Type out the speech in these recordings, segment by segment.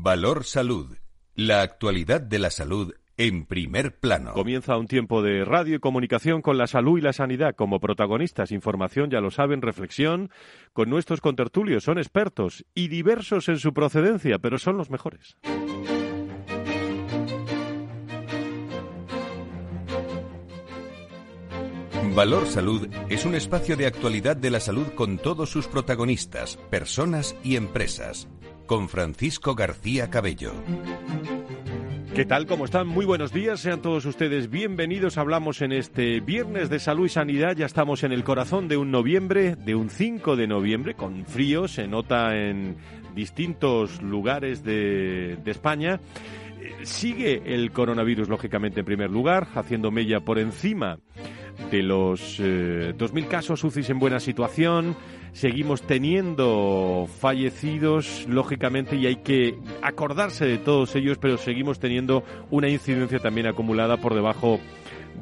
Valor Salud. La actualidad de la salud en primer plano. Comienza un tiempo de radio y comunicación con la salud y la sanidad como protagonistas. Información, ya lo saben, reflexión con nuestros contertulios. Son expertos y diversos en su procedencia, pero son los mejores. Valor Salud es un espacio de actualidad de la salud con todos sus protagonistas, personas y empresas. Con Francisco García Cabello. ¿Qué tal? ¿Cómo están? Muy buenos días. Sean todos ustedes bienvenidos. Hablamos en este viernes de salud y sanidad. Ya estamos en el corazón de un noviembre, de un 5 de noviembre, con frío. Se nota en distintos lugares de, España. Sigue el coronavirus, lógicamente, en primer lugar, haciendo mella por encima de los eh, 2.000 casos UCIs en buena situación. Seguimos teniendo fallecidos, lógicamente, y hay que acordarse de todos ellos, pero seguimos teniendo una incidencia también acumulada por debajo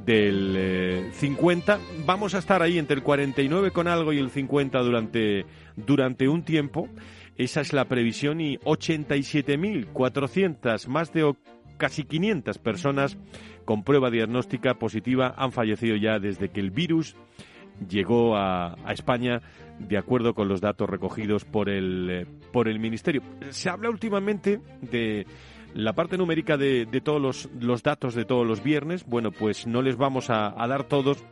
del 50. Eh, Vamos a estar ahí entre el 49 con algo y el 50 durante, durante un tiempo. Esa es la previsión y 87.400, más de casi 500 personas con prueba diagnóstica positiva han fallecido ya desde que el virus llegó a, a España de acuerdo con los datos recogidos por el, eh, por el Ministerio. Se habla últimamente de la parte numérica de, de todos los, los, datos de todos los viernes. Bueno, pues no les vamos a, a, dar todos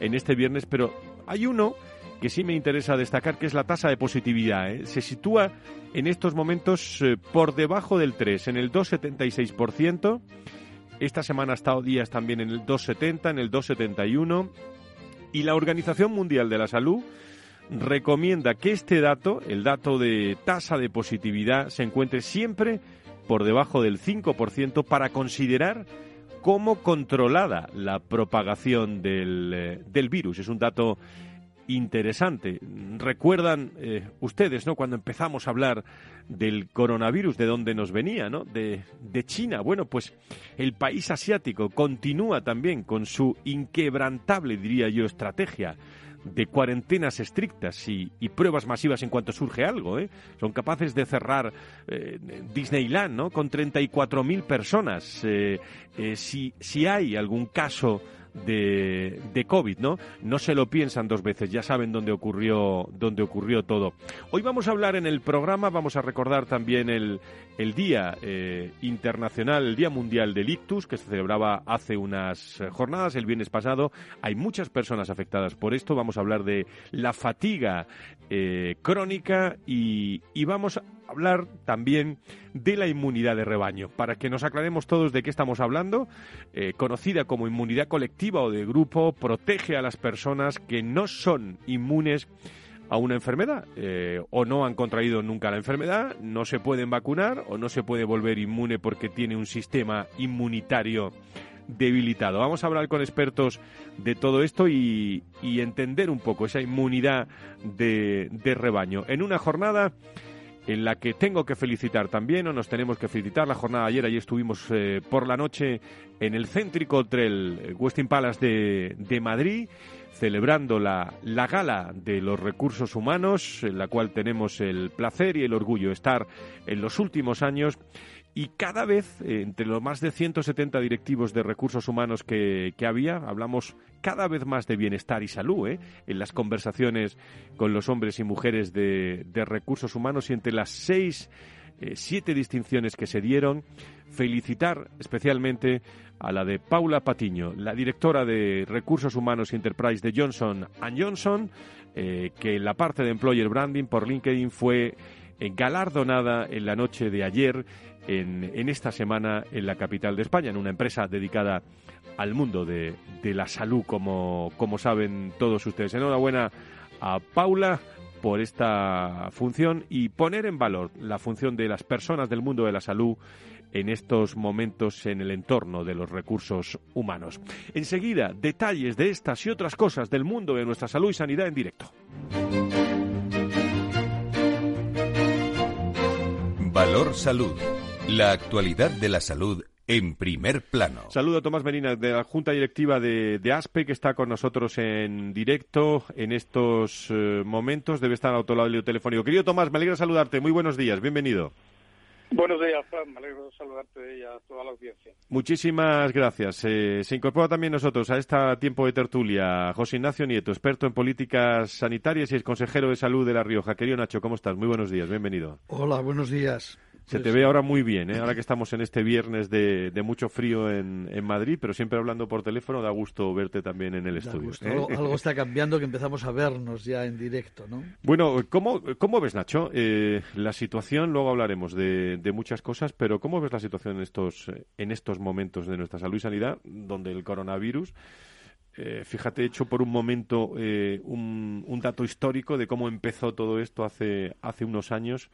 en este viernes, pero hay uno que sí me interesa destacar, que es la tasa de positividad. ¿eh? Se sitúa en estos momentos eh, por debajo del 3, en el 2,76%. Esta semana ha estado días también en el 2,70, en el 2,71. Y la Organización Mundial de la Salud recomienda que este dato, el dato de tasa de positividad, se encuentre siempre por debajo del 5% para considerar cómo controlada la propagación del, eh, del virus. Es un dato interesante. Recuerdan eh, ustedes, ¿no? Cuando empezamos a hablar del coronavirus, de dónde nos venía, ¿no? De, de, China. Bueno, pues el país asiático continúa también con su inquebrantable, diría yo, estrategia de cuarentenas estrictas y, y, pruebas masivas en cuanto surge algo. ¿eh? Son capaces de cerrar eh, Disneyland ¿no? con 34.000 personas. Eh, si, si hay algún caso de, de, COVID, ¿no? No se lo piensan dos veces, ya saben dónde ocurrió, dónde ocurrió todo. Hoy vamos a hablar en el programa, vamos a recordar también el, el Día eh, Internacional, el Día Mundial del Ictus, que se celebraba hace unas jornadas, el viernes pasado. Hay muchas personas afectadas por esto. Vamos a hablar de la fatiga eh, crónica y, y vamos a hablar también de la inmunidad de rebaño, para que nos aclaremos todos de qué estamos hablando. Eh, conocida como inmunidad colectiva o de grupo, protege a las personas que no son inmunes a una enfermedad eh, o no han contraído nunca la enfermedad, no se pueden vacunar o no se puede volver inmune porque tiene un sistema inmunitario debilitado. Vamos a hablar con expertos de todo esto y, entender un poco esa inmunidad de rebaño. En una jornada en la que tengo que felicitar también, o nos tenemos que felicitar la jornada ayer. Allí estuvimos eh, por la noche en el céntrico hotel Westin Palace de, de Madrid, celebrando la, la, gala de los recursos humanos, en la cual tenemos el placer y el orgullo de estar en los últimos años. Y cada vez, eh, entre los más de 170 directivos de recursos humanos que, que, había, hablamos cada vez más de bienestar y salud ¿eh? en las conversaciones con los hombres y mujeres de, de recursos humanos y entre las seis, eh, siete distinciones que se dieron, felicitar especialmente a la de Paula Patiño, la directora de Recursos Humanos Enterprise de Johnson Johnson, eh, que en la parte de Employer Branding por LinkedIn fue galardonada en la noche de ayer en, esta semana en la capital de España, en una empresa dedicada al mundo de, de la salud, como, como saben todos ustedes. Enhorabuena a Paula por esta función y poner en valor la función de las personas del mundo de la salud en estos momentos en el entorno de los recursos humanos. Enseguida, detalles de estas y otras cosas del mundo de nuestra salud y sanidad en directo. Valor Salud. La actualidad de la salud en primer plano. Saludo a Tomás Merina de la Junta Directiva de, de ASPE, que está con nosotros en directo en estos eh, momentos. Debe estar a otro lado del telefónico. Querido Tomás, me alegra saludarte. Muy buenos días. Bienvenido. Buenos días, Fran. Me alegro de saludarte y a toda la audiencia. Muchísimas gracias. Eh, se incorpora también nosotros a este tiempo de tertulia José Ignacio Nieto, experto en políticas sanitarias y es consejero de salud de La Rioja. Querido Nacho, ¿cómo estás? Muy buenos días, bienvenido. Hola, buenos días. Se te ve ahora muy bien, ¿eh? ahora que estamos en este viernes de, mucho frío en, Madrid, pero siempre hablando por teléfono, da gusto verte también en el estudio. ¿eh? Algo, está cambiando que empezamos a vernos ya en directo, ¿no? Bueno, ¿cómo, cómo ves, Nacho, eh, la situación? Luego hablaremos de, muchas cosas, pero ¿cómo ves la situación en estos, en estos momentos de nuestra salud y sanidad, donde el coronavirus... fíjate, hecho por un momento un, un, dato histórico de cómo empezó todo esto hace, hace unos años.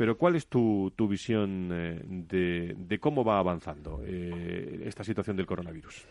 Pero ¿cuál es tu, tu visión eh, de, de, cómo va avanzando eh, esta situación del coronavirus?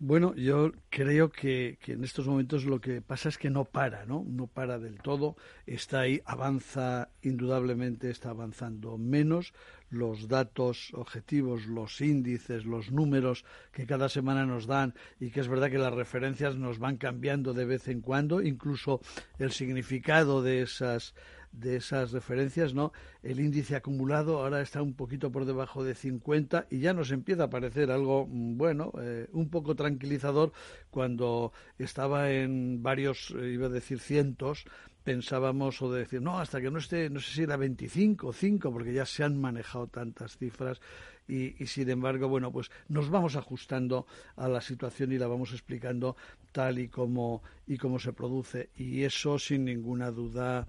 Bueno, yo creo que, que, en estos momentos lo que pasa es que no para, ¿no? No para del todo, está ahí, avanza indudablemente, está avanzando menos. Los datos objetivos, los índices, los números que cada semana nos dan y que es verdad que las referencias nos van cambiando de vez en cuando, incluso el significado de esas de esas referencias, ¿no? El índice acumulado ahora está un poquito por debajo de 50 y ya nos empieza a parecer algo, mm, bueno, eh, un poco tranquilizador cuando estaba en varios, eh, iba a decir cientos, pensábamos o de decir, no, hasta que no esté, no sé si era 25 o 5, porque ya se han manejado tantas cifras y, y, sin embargo, bueno, pues nos vamos ajustando a la situación y la vamos explicando tal y como, y como se produce. Y eso, sin ninguna duda,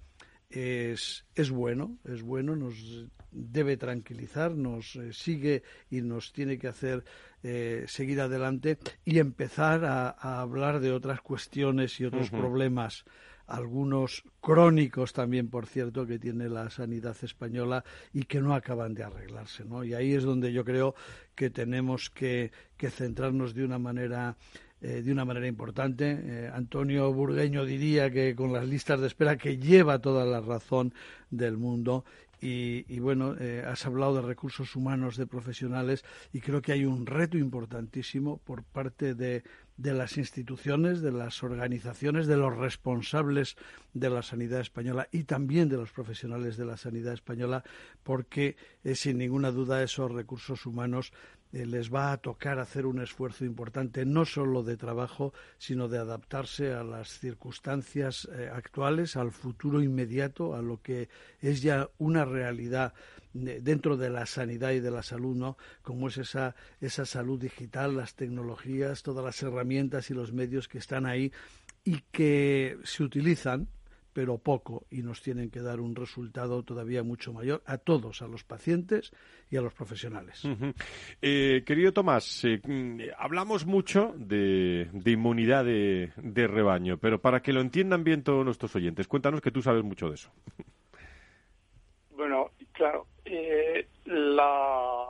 es, es bueno, es bueno, nos debe tranquilizar, nos eh, sigue y nos tiene que hacer eh, seguir adelante y empezar a, hablar de otras cuestiones y otros problemas algunos crónicos también, por cierto, que tiene la sanidad española y que no acaban de arreglarse, ¿no? Y ahí es donde yo creo que tenemos que, que centrarnos de una manera eh, de una manera importante. Eh, Antonio Burgueño diría que con las listas de espera que lleva toda la razón del mundo y, bueno, eh, has hablado de recursos humanos, de profesionales, y creo que hay un reto importantísimo por parte de, de, las instituciones, de las organizaciones, de los responsables de la sanidad española y también de los profesionales de la sanidad española, porque sin ninguna duda esos recursos humanos les va a tocar hacer un esfuerzo importante, no solo de trabajo, sino de adaptarse a las circunstancias eh, actuales, al futuro inmediato, a lo que es ya una realidad eh, dentro de la sanidad y de la salud, ¿no? Como es esa, esa salud digital, las tecnologías, todas las herramientas y los medios que están ahí y que se utilizan pero poco y nos tienen que dar un resultado todavía mucho mayor a todos, a los pacientes y a los profesionales. Eh, querido Tomás, eh, mm, hablamos mucho de, inmunidad de, rebaño, pero para que lo entiendan bien todos nuestros oyentes, cuéntanos que tú sabes mucho de eso. Bueno, claro, eh, la,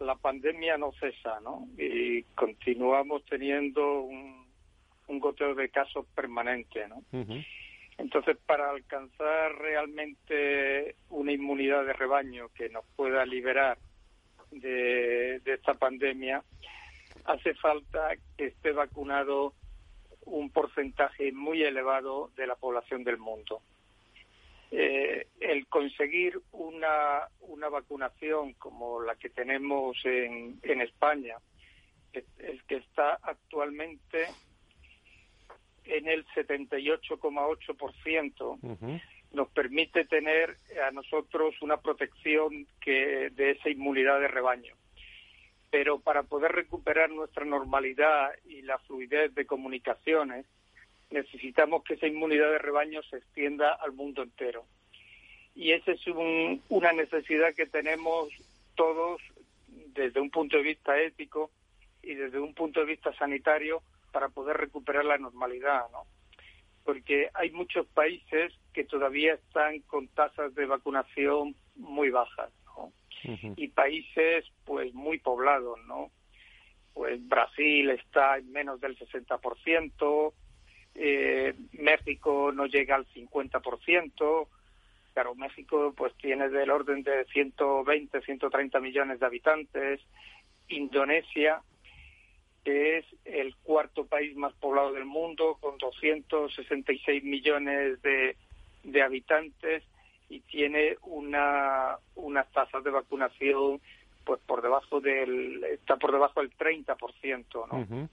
la pandemia no cesa, ¿no? Y continuamos teniendo un, un goteo de casos permanente, ¿no? Entonces, para alcanzar realmente una inmunidad de rebaño que nos pueda liberar de, esta pandemia, hace falta que esté vacunado un porcentaje muy elevado de la población del mundo. Eh, el conseguir una, una vacunación como la que tenemos en, en España, el que está actualmente en el 78,8%, nos permite tener a nosotros una protección que de esa inmunidad de rebaño. Pero para poder recuperar nuestra normalidad y la fluidez de comunicaciones, necesitamos que esa inmunidad de rebaño se extienda al mundo entero. Y esa es una necesidad que tenemos todos desde un punto de vista ético y desde un punto de vista sanitario para poder recuperar la normalidad, ¿no? Porque hay muchos países que todavía están con tasas de vacunación muy bajas, ¿no? Y países, pues, muy poblados, ¿no? Pues Brasil está en menos del 60%, eh, México no llega al 50%, claro, México pues tiene del orden de 120, 130 millones de habitantes, Indonesia que es el cuarto país más poblado del mundo, con 266 millones de, de habitantes y tiene una unas tasas de vacunación pues por debajo del está por debajo del 30%, ¿no?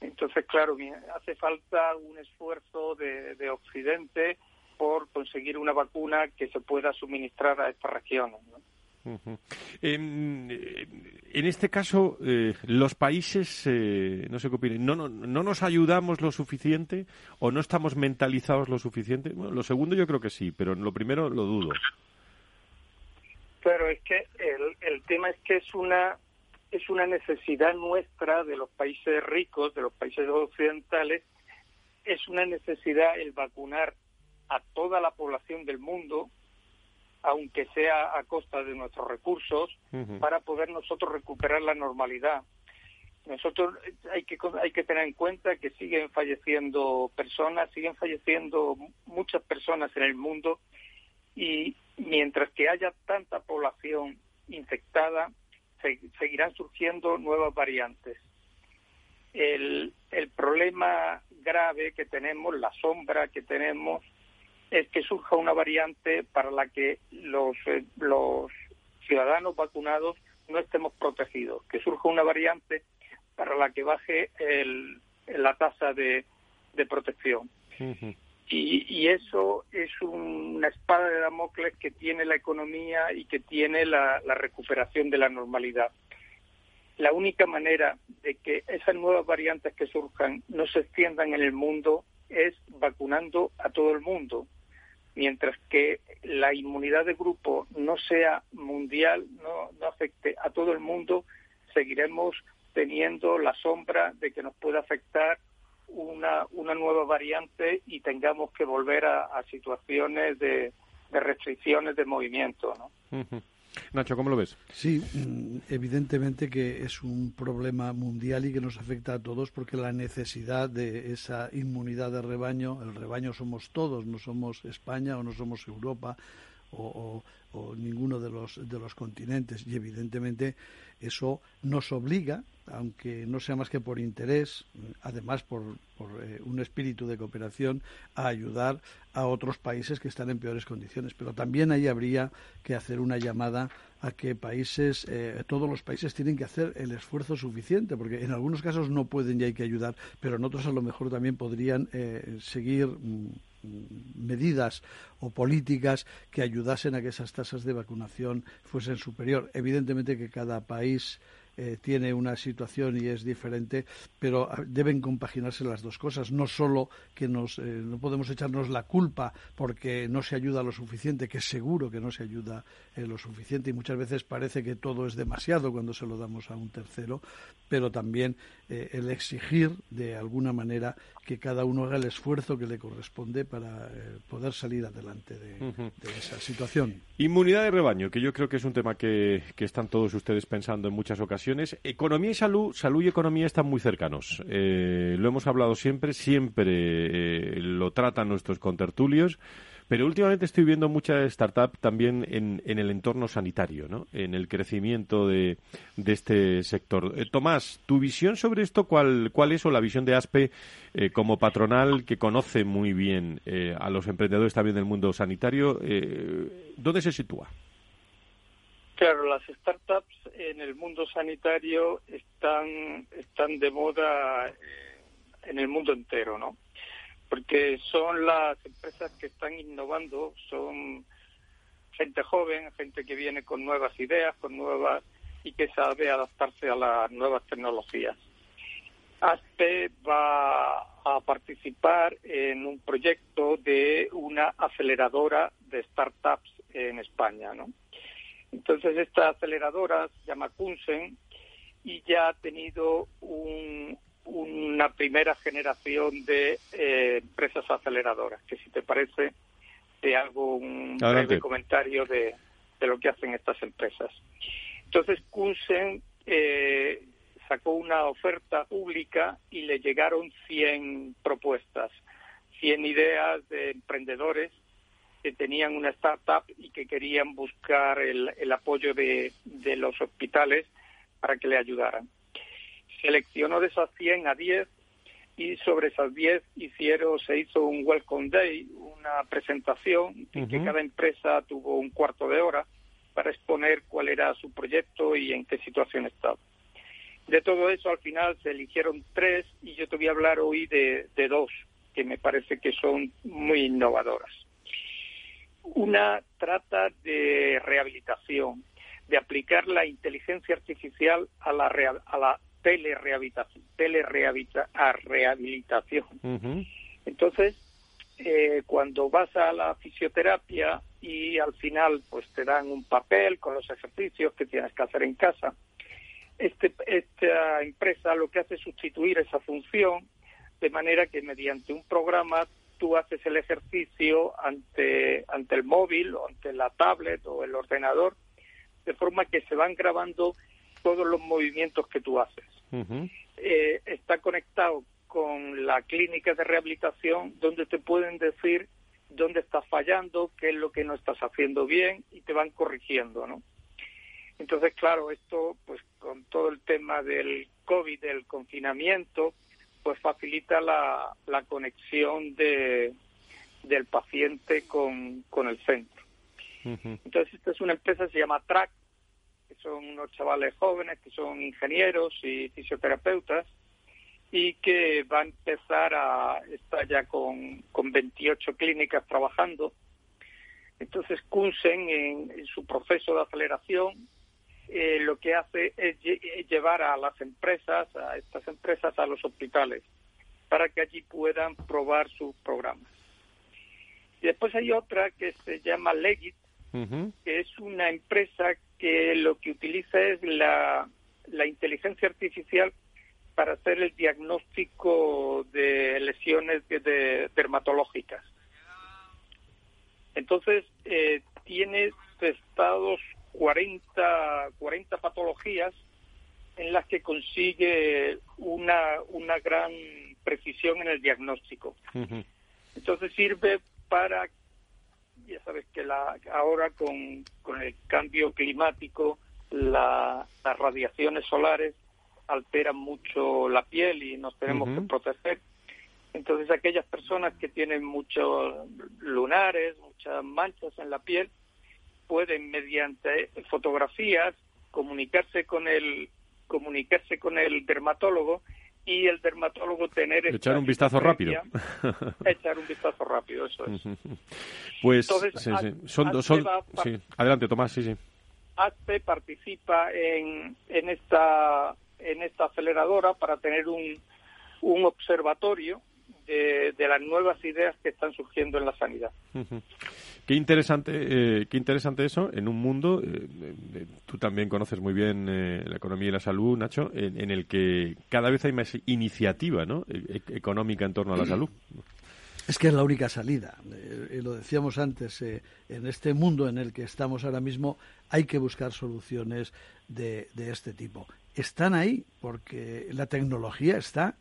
Entonces, claro, hace falta un esfuerzo de, de Occidente por conseguir una vacuna que se pueda suministrar a estas regiones. ¿no? En, este caso, eh, los países, eh, no sé qué opinen, ¿no, no, ¿no, nos ayudamos lo suficiente o no estamos mentalizados lo suficiente? Bueno, lo segundo yo creo que sí, pero lo primero lo dudo. Pero es que el, el tema es que es una es una necesidad nuestra de los países ricos, de los países occidentales, es una necesidad el vacunar a toda la población del mundo aunque sea a costa de nuestros recursos, para poder nosotros recuperar la normalidad. Nosotros hay que hay que tener en cuenta que siguen falleciendo personas, siguen falleciendo muchas personas en el mundo y mientras que haya tanta población infectada, seguirán surgiendo nuevas variantes. El, el problema grave que tenemos, la sombra que tenemos, es que surja una variante para la que los, eh, los ciudadanos vacunados no estemos protegidos, que surja una variante para la que baje el, la tasa de, de protección. y, y, eso es una espada de Damocles que tiene la economía y que tiene la, la recuperación de la normalidad. La única manera de que esas nuevas variantes que surjan no se extiendan en el mundo es vacunando a todo el mundo mientras que la inmunidad de grupo no sea mundial, no, no afecte a todo el mundo, seguiremos teniendo la sombra de que nos pueda afectar una, una nueva variante y tengamos que volver a, situaciones de, de, restricciones de movimiento. ¿no? Nacho, ¿cómo lo ves? Sí, mm, evidentemente que es un problema mundial y que nos afecta a todos porque la necesidad de esa inmunidad de rebaño, el rebaño somos todos, no somos España o no somos Europa o, ninguno de los, de los continentes y evidentemente eso nos obliga, aunque no sea más que por interés, además por, eh, un espíritu de cooperación, a ayudar a otros países que están en peores condiciones. Pero también ahí habría que hacer una llamada a que países, eh, todos los países tienen que hacer el esfuerzo suficiente, porque en algunos casos no pueden y hay que ayudar, pero en otros a lo mejor también podrían eh, seguir. Mm, medidas o políticas que ayudasen a que esas tasas de vacunación fuesen superior. Evidentemente que cada país eh, tiene una situación y es diferente, pero ah, deben compaginarse las dos cosas. No solo que nos, eh, no podemos echarnos la culpa porque no se ayuda lo suficiente, que seguro que no se ayuda eh, lo suficiente y muchas veces parece que todo es demasiado cuando se lo damos a un tercero, pero también el exigir de alguna manera que cada uno haga el esfuerzo que le corresponde para poder salir adelante de, esa situación. Inmunidad de rebaño, que yo creo que es un tema que, que están todos ustedes pensando en muchas ocasiones Economía y salud, salud y economía están muy cercanos. Eh, lo hemos hablado siempre, siempre eh, lo tratan nuestros contertulios. Pero últimamente estoy viendo mucha startup también en, el entorno sanitario, ¿no? en el crecimiento de, este sector. Eh, Tomás, ¿tu visión sobre esto cuál, cuál es o la visión de ASPE como patronal que conoce muy bien a los emprendedores también del mundo sanitario? ¿Dónde se sitúa? Claro, las startups en el mundo sanitario están, están de moda eh, en el mundo entero, ¿no? Porque son las empresas que están innovando, son gente joven, gente que viene con nuevas ideas, con nuevas y que sabe adaptarse a las nuevas tecnologías. ASPE va a participar en un proyecto de una aceleradora de startups en España, ¿no? Entonces esta aceleradora se llama Kunsen y ya ha tenido una primera generación de eh, empresas aceleradoras, que si te parece te hago un breve comentario de, lo que hacen estas empresas. Entonces Kunsen eh, sacó una oferta pública y le llegaron 100 propuestas, 100 ideas de emprendedores que tenían una startup y que querían buscar el, el apoyo de, de, los hospitales para que le ayudaran. Seleccionó de esas 100 a 10 y sobre esas 10 hicieron, se hizo un Welcome Day, un una presentación en que cada empresa tuvo un cuarto de hora para exponer cuál era su proyecto y en qué situación estaba. De todo eso, al final se eligieron tres y yo te voy a hablar hoy de, dos que me parece que son muy innovadoras. Una trata de rehabilitación, de aplicar la inteligencia artificial a la, a la telerehabilitación. Entonces, eh, cuando vas a la fisioterapia y al final pues te dan un papel con los ejercicios que tienes que hacer en casa, este, esta empresa lo que hace es sustituir esa función de manera que mediante un programa tú haces el ejercicio ante, ante el móvil o ante la tablet o el ordenador, de forma que se van grabando todos los movimientos que tú haces. Eh, está conectado con la clínica de rehabilitación donde te pueden decir dónde estás fallando, qué es lo que no estás haciendo bien y te van corrigiendo, ¿no? Entonces, claro, esto, pues con todo el tema del COVID, del confinamiento, pues facilita la, la conexión de, del paciente con, con el centro. Entonces, esta es una empresa, se llama TRAC, que son unos chavales jóvenes que son ingenieros y fisioterapeutas, y que va a empezar a estar ya con, con 28 clínicas trabajando. Entonces, Kunsen, en, su proceso de aceleración, eh, lo que hace es, llevar a las empresas, a estas empresas, a los hospitales, para que allí puedan probar sus programas. Y después hay otra que se llama Legit, que es una empresa que lo que utiliza es la, la inteligencia artificial para hacer el diagnóstico de lesiones de, dermatológicas. Entonces, eh, tiene testados 40, 40 patologías en las que consigue una, una gran precisión en el diagnóstico. Entonces sirve para, ya sabes que la, ahora con, con el cambio climático, las radiaciones solares alteran mucho la piel y nos tenemos que proteger. Entonces aquellas personas que tienen muchos lunares, muchas manchas en la piel, pueden mediante fotografías comunicarse con el comunicarse con el dermatólogo y el dermatólogo tener echar un vistazo rápido. echar un vistazo rápido eso es. Pues son dos sí. adelante Tomás sí sí. ASPE participa en, en esta en esta aceleradora para tener un, un observatorio de, las nuevas ideas que están surgiendo en la sanidad. Qué interesante, eh, qué interesante eso en un mundo, eh, eh, tú también conoces muy bien la economía y la salud, Nacho, en, el que cada vez hay más iniciativa ¿no? E, e, económica en torno a la salud. Es que es la única salida. lo decíamos antes, en este mundo en el que estamos ahora mismo hay que buscar soluciones de, de este tipo están ahí porque la tecnología está,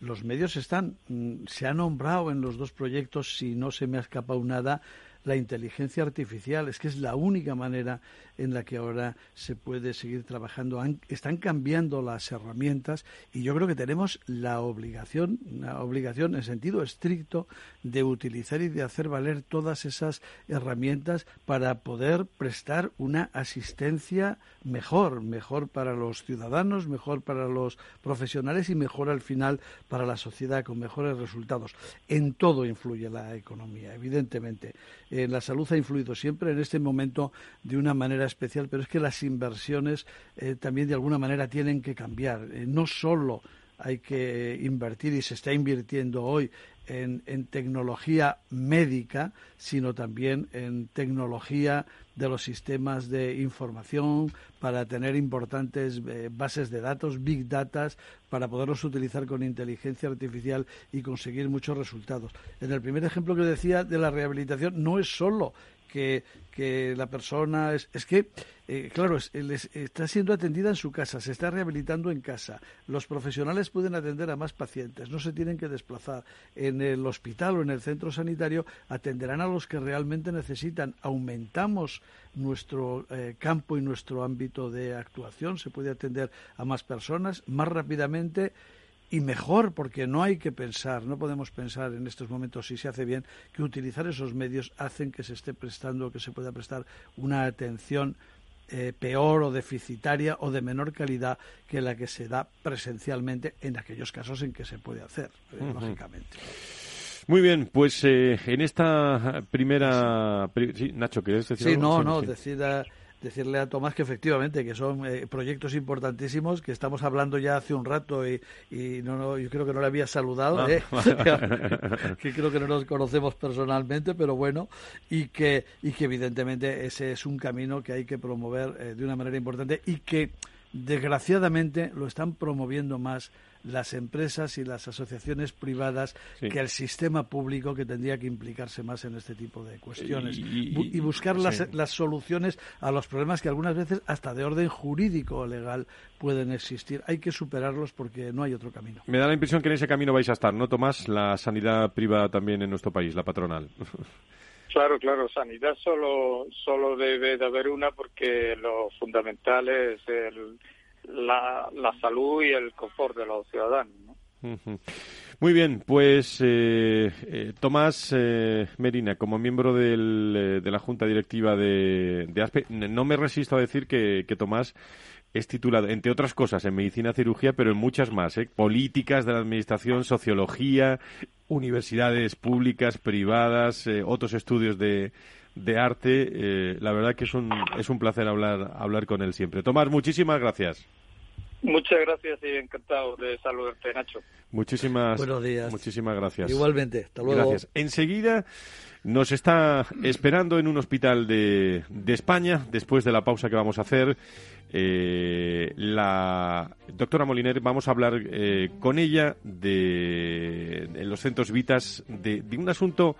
los medios están. Mm, se ha nombrado en los dos proyectos, si no se me ha escapado nada, la inteligencia artificial. Es que es la única manera en la que ahora se puede seguir trabajando. están cambiando las herramientas y yo creo que tenemos la obligación, una obligación en sentido estricto, de utilizar y de hacer valer todas esas herramientas para poder prestar una asistencia mejor, mejor para los ciudadanos, mejor para los profesionales y mejor al final para la sociedad con mejores resultados. En todo influye la economía, evidentemente. En la salud ha influido siempre en este momento de una manera especial, pero es que las inversiones eh, también de alguna manera tienen que cambiar. Eh, no solo hay que invertir y se está invirtiendo hoy en, tecnología médica, sino también en tecnología de los sistemas de información para tener importantes eh, bases de datos, big data, para poderlos utilizar con inteligencia artificial y conseguir muchos resultados. En el primer ejemplo que decía de la rehabilitación, no es solo que, que la persona es, es que, eh, claro, está siendo atendida en su casa, se está rehabilitando en casa. Los profesionales pueden atender a más pacientes, no se tienen que desplazar. En el hospital o en el centro sanitario atenderán a los que realmente necesitan. Aumentamos nuestro eh, campo y nuestro ámbito de actuación, se puede atender a más personas más rápidamente y mejor, porque no hay que pensar, no podemos pensar en estos momentos si se hace bien, que utilizar esos medios hacen que se esté prestando, que se pueda prestar una atención eh, peor o deficitaria o de menor calidad que la que se da presencialmente en aquellos casos en que se puede hacer, eh, lógicamente. Muy bien, pues eh, en esta primera... Sí, Nacho, ¿quieres decir sí, No, no, decir decirle a Tomás que efectivamente que son eh, proyectos importantísimos que estamos hablando ya hace un rato y, no, yo creo que no le había saludado ah, ¿eh? que creo que no nos conocemos personalmente pero bueno y que y que evidentemente ese es un camino que hay que promover eh, de una manera importante y que desgraciadamente lo están promoviendo más las empresas y las asociaciones privadas que el sistema público que tendría que implicarse más en este tipo de cuestiones y, buscar las, las, soluciones a los problemas que algunas veces hasta de orden jurídico o legal pueden existir. Hay que superarlos porque no hay otro camino. Me da la impresión que en ese camino vais a estar, ¿no, Tomás? La sanidad privada también en nuestro país, la patronal. Claro, claro, sanidad solo, solo debe de haber una porque lo fundamental es el, la, la salud y el confort de los ciudadanos. Muy bien, pues eh, eh, Tomás eh, Merina, como miembro del, de la Junta Directiva de, ASPE, no me resisto a decir que, que, Tomás es titulado, entre otras cosas, en medicina cirugía, pero en muchas más, políticas de la administración, sociología, universidades públicas, privadas, otros estudios de, de arte. Eh, la verdad que es un, es un placer hablar, hablar con él siempre. Tomás, muchísimas gracias. Muchas gracias y encantado de saludarte, Nacho. Muchísimas, Buenos días. muchísimas gracias. Igualmente, hasta luego. Gracias. Enseguida nos está esperando en un hospital de, de España, después de la pausa que vamos a hacer, eh, la doctora Moliner, vamos a hablar eh, con ella de, en los centros Vitas de, de un asunto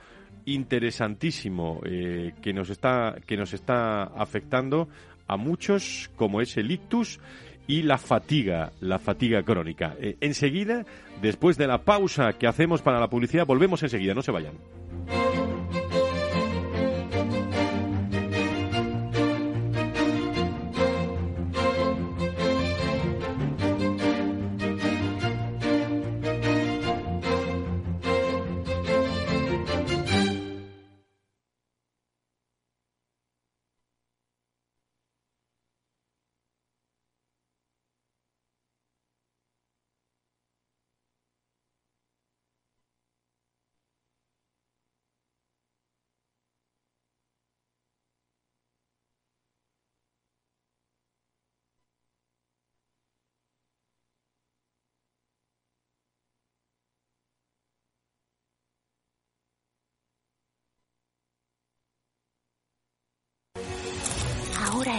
interesantísimo eh, que nos está que nos está afectando a muchos como es el ictus y la fatiga, la fatiga crónica. Eh, enseguida, después de la pausa que hacemos para la publicidad, volvemos enseguida, no se vayan.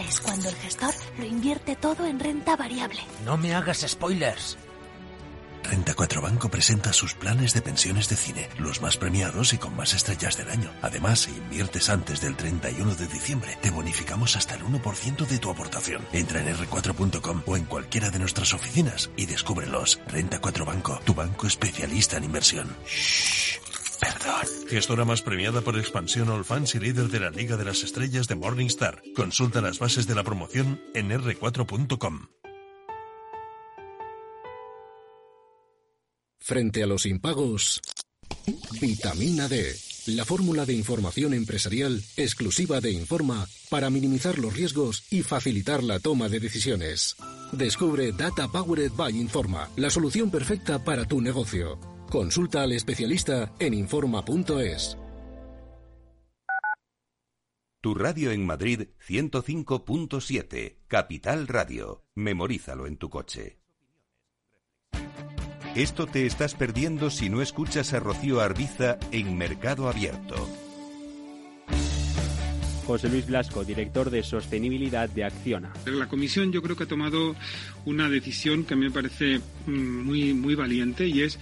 Es cuando el gestor lo invierte todo en renta variable. No me hagas spoilers. Renta 4 Banco presenta sus planes de pensiones de cine, los más premiados y con más estrellas del año. Además, si inviertes antes del 31 de diciembre, te bonificamos hasta el 1% de tu aportación. Entra en r4.com o en cualquiera de nuestras oficinas y descúbrelos. Renta 4 Banco, tu banco especialista en inversión. Shh. Perdón. Gestora más premiada por expansión All Fans y líder de la Liga de las Estrellas de Morningstar. Consulta las bases de la promoción en r4.com. Frente a los impagos, vitamina D, la fórmula de información empresarial exclusiva de Informa para minimizar los riesgos y facilitar la toma de decisiones. Descubre Data Powered by Informa, la solución perfecta para tu negocio. Consulta al especialista en Informa.es. Tu radio en Madrid 105.7, Capital Radio. Memorízalo en tu coche. Esto te estás perdiendo si no escuchas a Rocío Arbiza en Mercado Abierto. José Luis Blasco, director de Sostenibilidad de Acciona. La comisión yo creo que ha tomado una decisión que a mí me parece mm, muy, muy valiente y es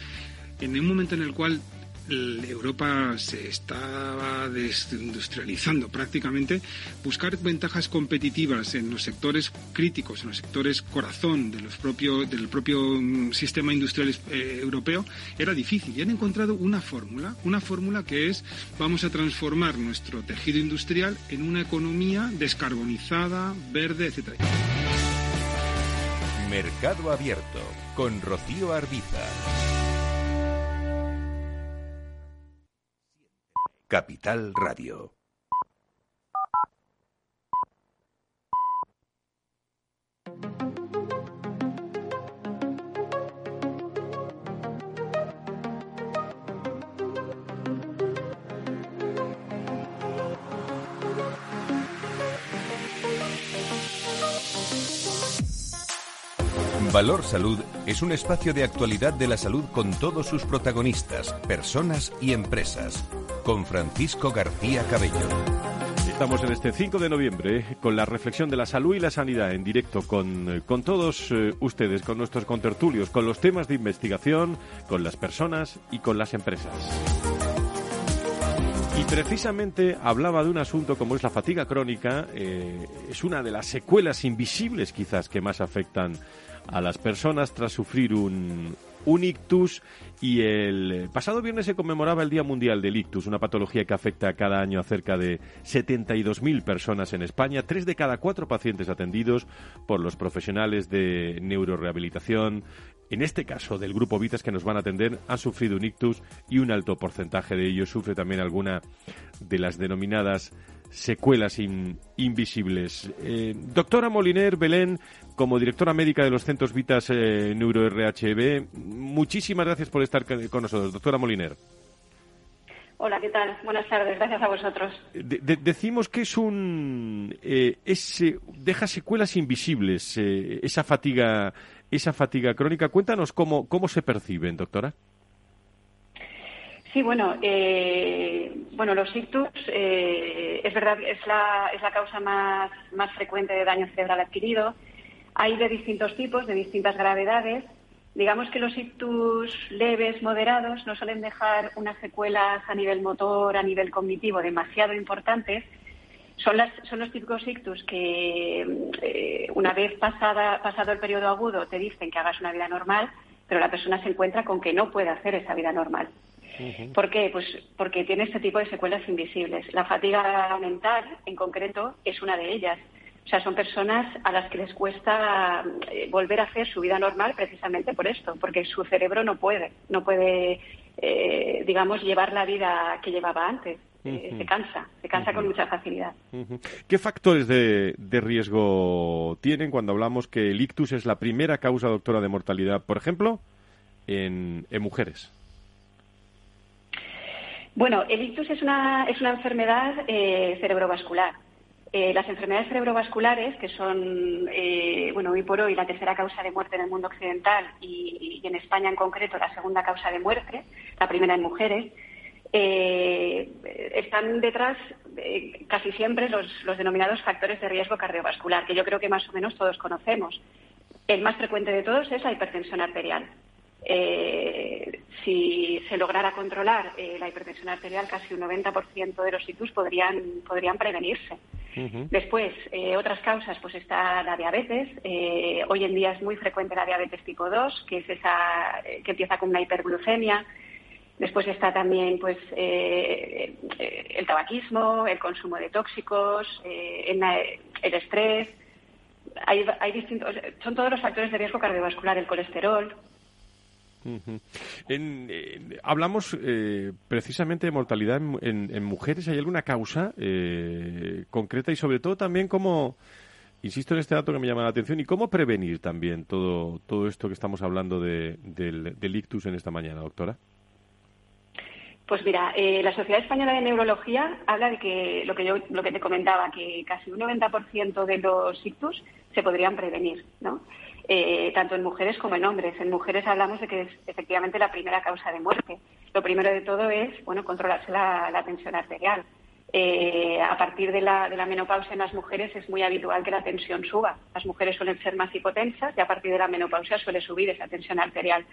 en un momento en el cual Europa se estaba desindustrializando prácticamente, buscar ventajas competitivas en los sectores críticos, en los sectores corazón de los del propio mm, sistema industrial eh, europeo, era difícil. Y han encontrado una fórmula, una fórmula que es vamos a transformar nuestro tejido industrial en una economía descarbonizada, verde, etcétera. Mercado Abierto con Rocío Arbiza. Capital Radio. Valor Salud es un espacio de actualidad de la salud con todos sus protagonistas, personas y empresas. Con Francisco García Cabello. Estamos en este 5 de noviembre eh, con la reflexión de la salud y la sanidad en directo con, eh, con todos eh, ustedes, con nuestros contertulios, con los temas de investigación, con las personas y con las empresas. Y precisamente hablaba de un asunto como es la fatiga crónica, es una de las secuelas invisibles quizás que más afectan a las personas tras sufrir un, un ictus y el pasado viernes se conmemoraba el Día Mundial del Ictus, una patología que afecta cada año a cerca de 72.000 personas en España, tres de cada cuatro pacientes atendidos por los profesionales de neurorehabilitación, en este caso del grupo Vitas que nos van a atender, han sufrido un ictus y un alto porcentaje de ellos. Sufre también alguna de las denominadas secuelas invisibles. Eh, doctora Moliner Belén, como directora médica de los Centros Vitas eh, Neuro RHB, muchísimas gracias por estar con nosotros. Doctora Moliner. Hola, ¿qué tal? Buenas tardes, gracias a vosotros. decimos que es un. Eh, deja secuelas invisibles, esa fatiga esa fatiga crónica. Cuéntanos cómo, cómo se perciben, doctora. Sí, bueno, eh, bueno, los ictus eh, es verdad es la, es la causa más, más frecuente de daño cerebral adquirido. Hay de distintos tipos, de distintas gravedades. Digamos que los ictus leves, moderados, no suelen dejar unas secuelas a nivel motor, a nivel cognitivo demasiado importantes. Son, las, son los típicos ictus que eh, una vez pasada, pasado el periodo agudo te dicen que hagas una vida normal, pero la persona se encuentra con que no puede hacer esa vida normal. ¿Por qué? Pues porque tiene este tipo de secuelas invisibles. La fatiga mental, en concreto, es una de ellas. O sea, son personas a las que les cuesta eh, volver a hacer su vida normal precisamente por esto, porque su cerebro no puede, no puede, eh, digamos, llevar la vida que llevaba antes. Eh, se cansa, se cansa con mucha facilidad. ¿Qué factores de, riesgo tienen cuando hablamos que el ictus es la primera causa, doctora, de mortalidad, por ejemplo, en mujeres? Bueno, el ictus es una, es una enfermedad eh, cerebrovascular. Eh, las enfermedades cerebrovasculares, que son, eh, bueno, hoy por hoy la tercera causa de muerte en el mundo occidental y, en España en concreto la segunda causa de muerte, la primera en mujeres, están detrás casi siempre los, los denominados factores de riesgo cardiovascular, que yo creo que más o menos todos conocemos. El más frecuente de todos es la hipertensión arterial. Eh, si se lograra controlar eh, la hipertensión arterial, casi un 90% de los ictus podrían, podrían prevenirse. Después, eh, otras causas, pues está la diabetes. hoy en día es muy frecuente la diabetes tipo 2, que es esa que empieza con una hiperglucemia. Después está también pues el tabaquismo, el consumo de tóxicos, el estrés. Hay, hay distintos, son todos los factores de riesgo cardiovascular, el colesterol hablamos eh, precisamente de mortalidad en, mujeres. ¿Hay alguna causa eh, concreta y sobre todo también cómo, insisto en este dato que me llama la atención, y cómo prevenir también todo, todo esto que estamos hablando de, del, ictus en esta mañana, doctora? Pues mira, eh, la Sociedad Española de Neurología habla de que lo que yo lo que te comentaba, que casi un 90% de los ictus se podrían prevenir, ¿no? Eh, tanto en mujeres como en hombres. En mujeres hablamos de que es efectivamente la primera causa de muerte. Lo primero de todo es bueno controlarse la, tensión arterial. Eh, a partir de la, de la, menopausia en las mujeres es muy habitual que la tensión suba. Las mujeres suelen ser más hipotensas y a partir de la menopausia suele subir esa tensión arterial.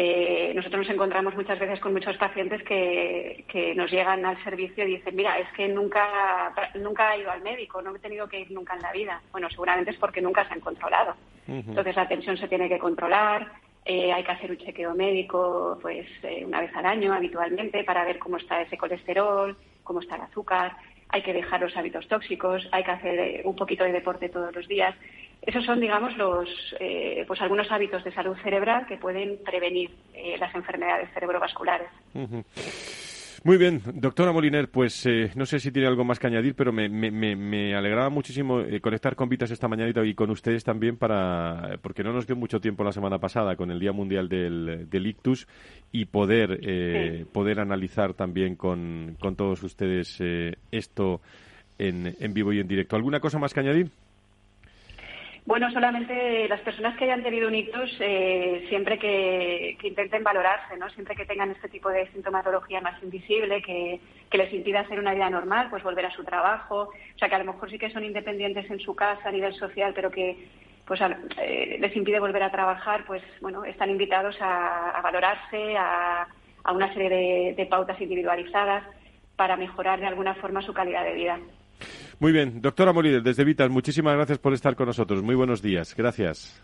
Eh, nosotros nos encontramos muchas veces con muchos pacientes que, que, nos llegan al servicio y dicen, mira, es que nunca, nunca he ido al médico, no he tenido que ir nunca en la vida. Bueno, seguramente es porque nunca se han controlado. Entonces la tensión se tiene que controlar, eh, hay que hacer un chequeo médico pues eh, una vez al año habitualmente para ver cómo está ese colesterol, cómo está el azúcar, hay que dejar los hábitos tóxicos, hay que hacer un poquito de deporte todos los días. Esos son, digamos, los, eh, pues algunos hábitos de salud cerebral que pueden prevenir eh, las enfermedades cerebrovasculares. Muy bien, doctora Moliner, pues eh, no sé si tiene algo más que añadir, pero me, me, me alegraba muchísimo eh, conectar con Vitas esta mañanita y con ustedes también para, porque no nos dio mucho tiempo la semana pasada con el Día Mundial del, del Ictus y poder, eh, poder analizar también con, con todos ustedes esto en, en vivo y en directo. ¿Alguna cosa más que añadir? Bueno, solamente las personas que hayan tenido un ictus, eh, siempre que, intenten valorarse, ¿no? Siempre que tengan este tipo de sintomatología más invisible, que, les impida hacer una vida normal, pues volver a su trabajo. O sea, que a lo mejor sí que son independientes en su casa a nivel social, pero que pues eh, les impide volver a trabajar, pues bueno, están invitados a, valorarse, a, una serie de, de pautas individualizadas para mejorar de alguna forma su calidad de vida. Muy bien, doctora Moliner, desde Vitas, muchísimas gracias por estar con nosotros. Muy buenos días, gracias.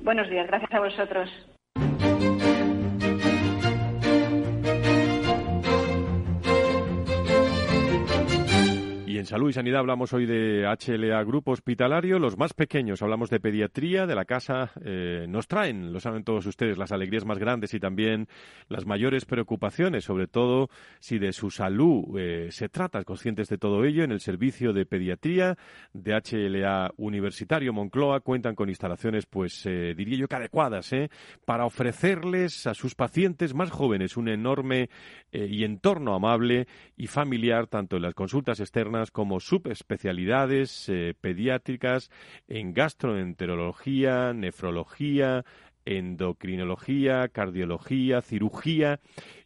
Buenos días, gracias a vosotros. En salud y sanidad hablamos hoy de HLA Grupo Hospitalario. Los más pequeños hablamos de pediatría, de la casa. Eh, nos traen, lo saben todos ustedes, las alegrías más grandes y también las mayores preocupaciones, sobre todo si de su salud eh, se trata. Conscientes de todo ello, en el servicio de pediatría de HLA Universitario Moncloa cuentan con instalaciones, pues eh, diría yo que adecuadas, para ofrecerles a sus pacientes más jóvenes un enorme y entorno amable y familiar, tanto en las consultas externas como subespecialidades eh, pediátricas en gastroenterología, nefrología, endocrinología, cardiología, cirugía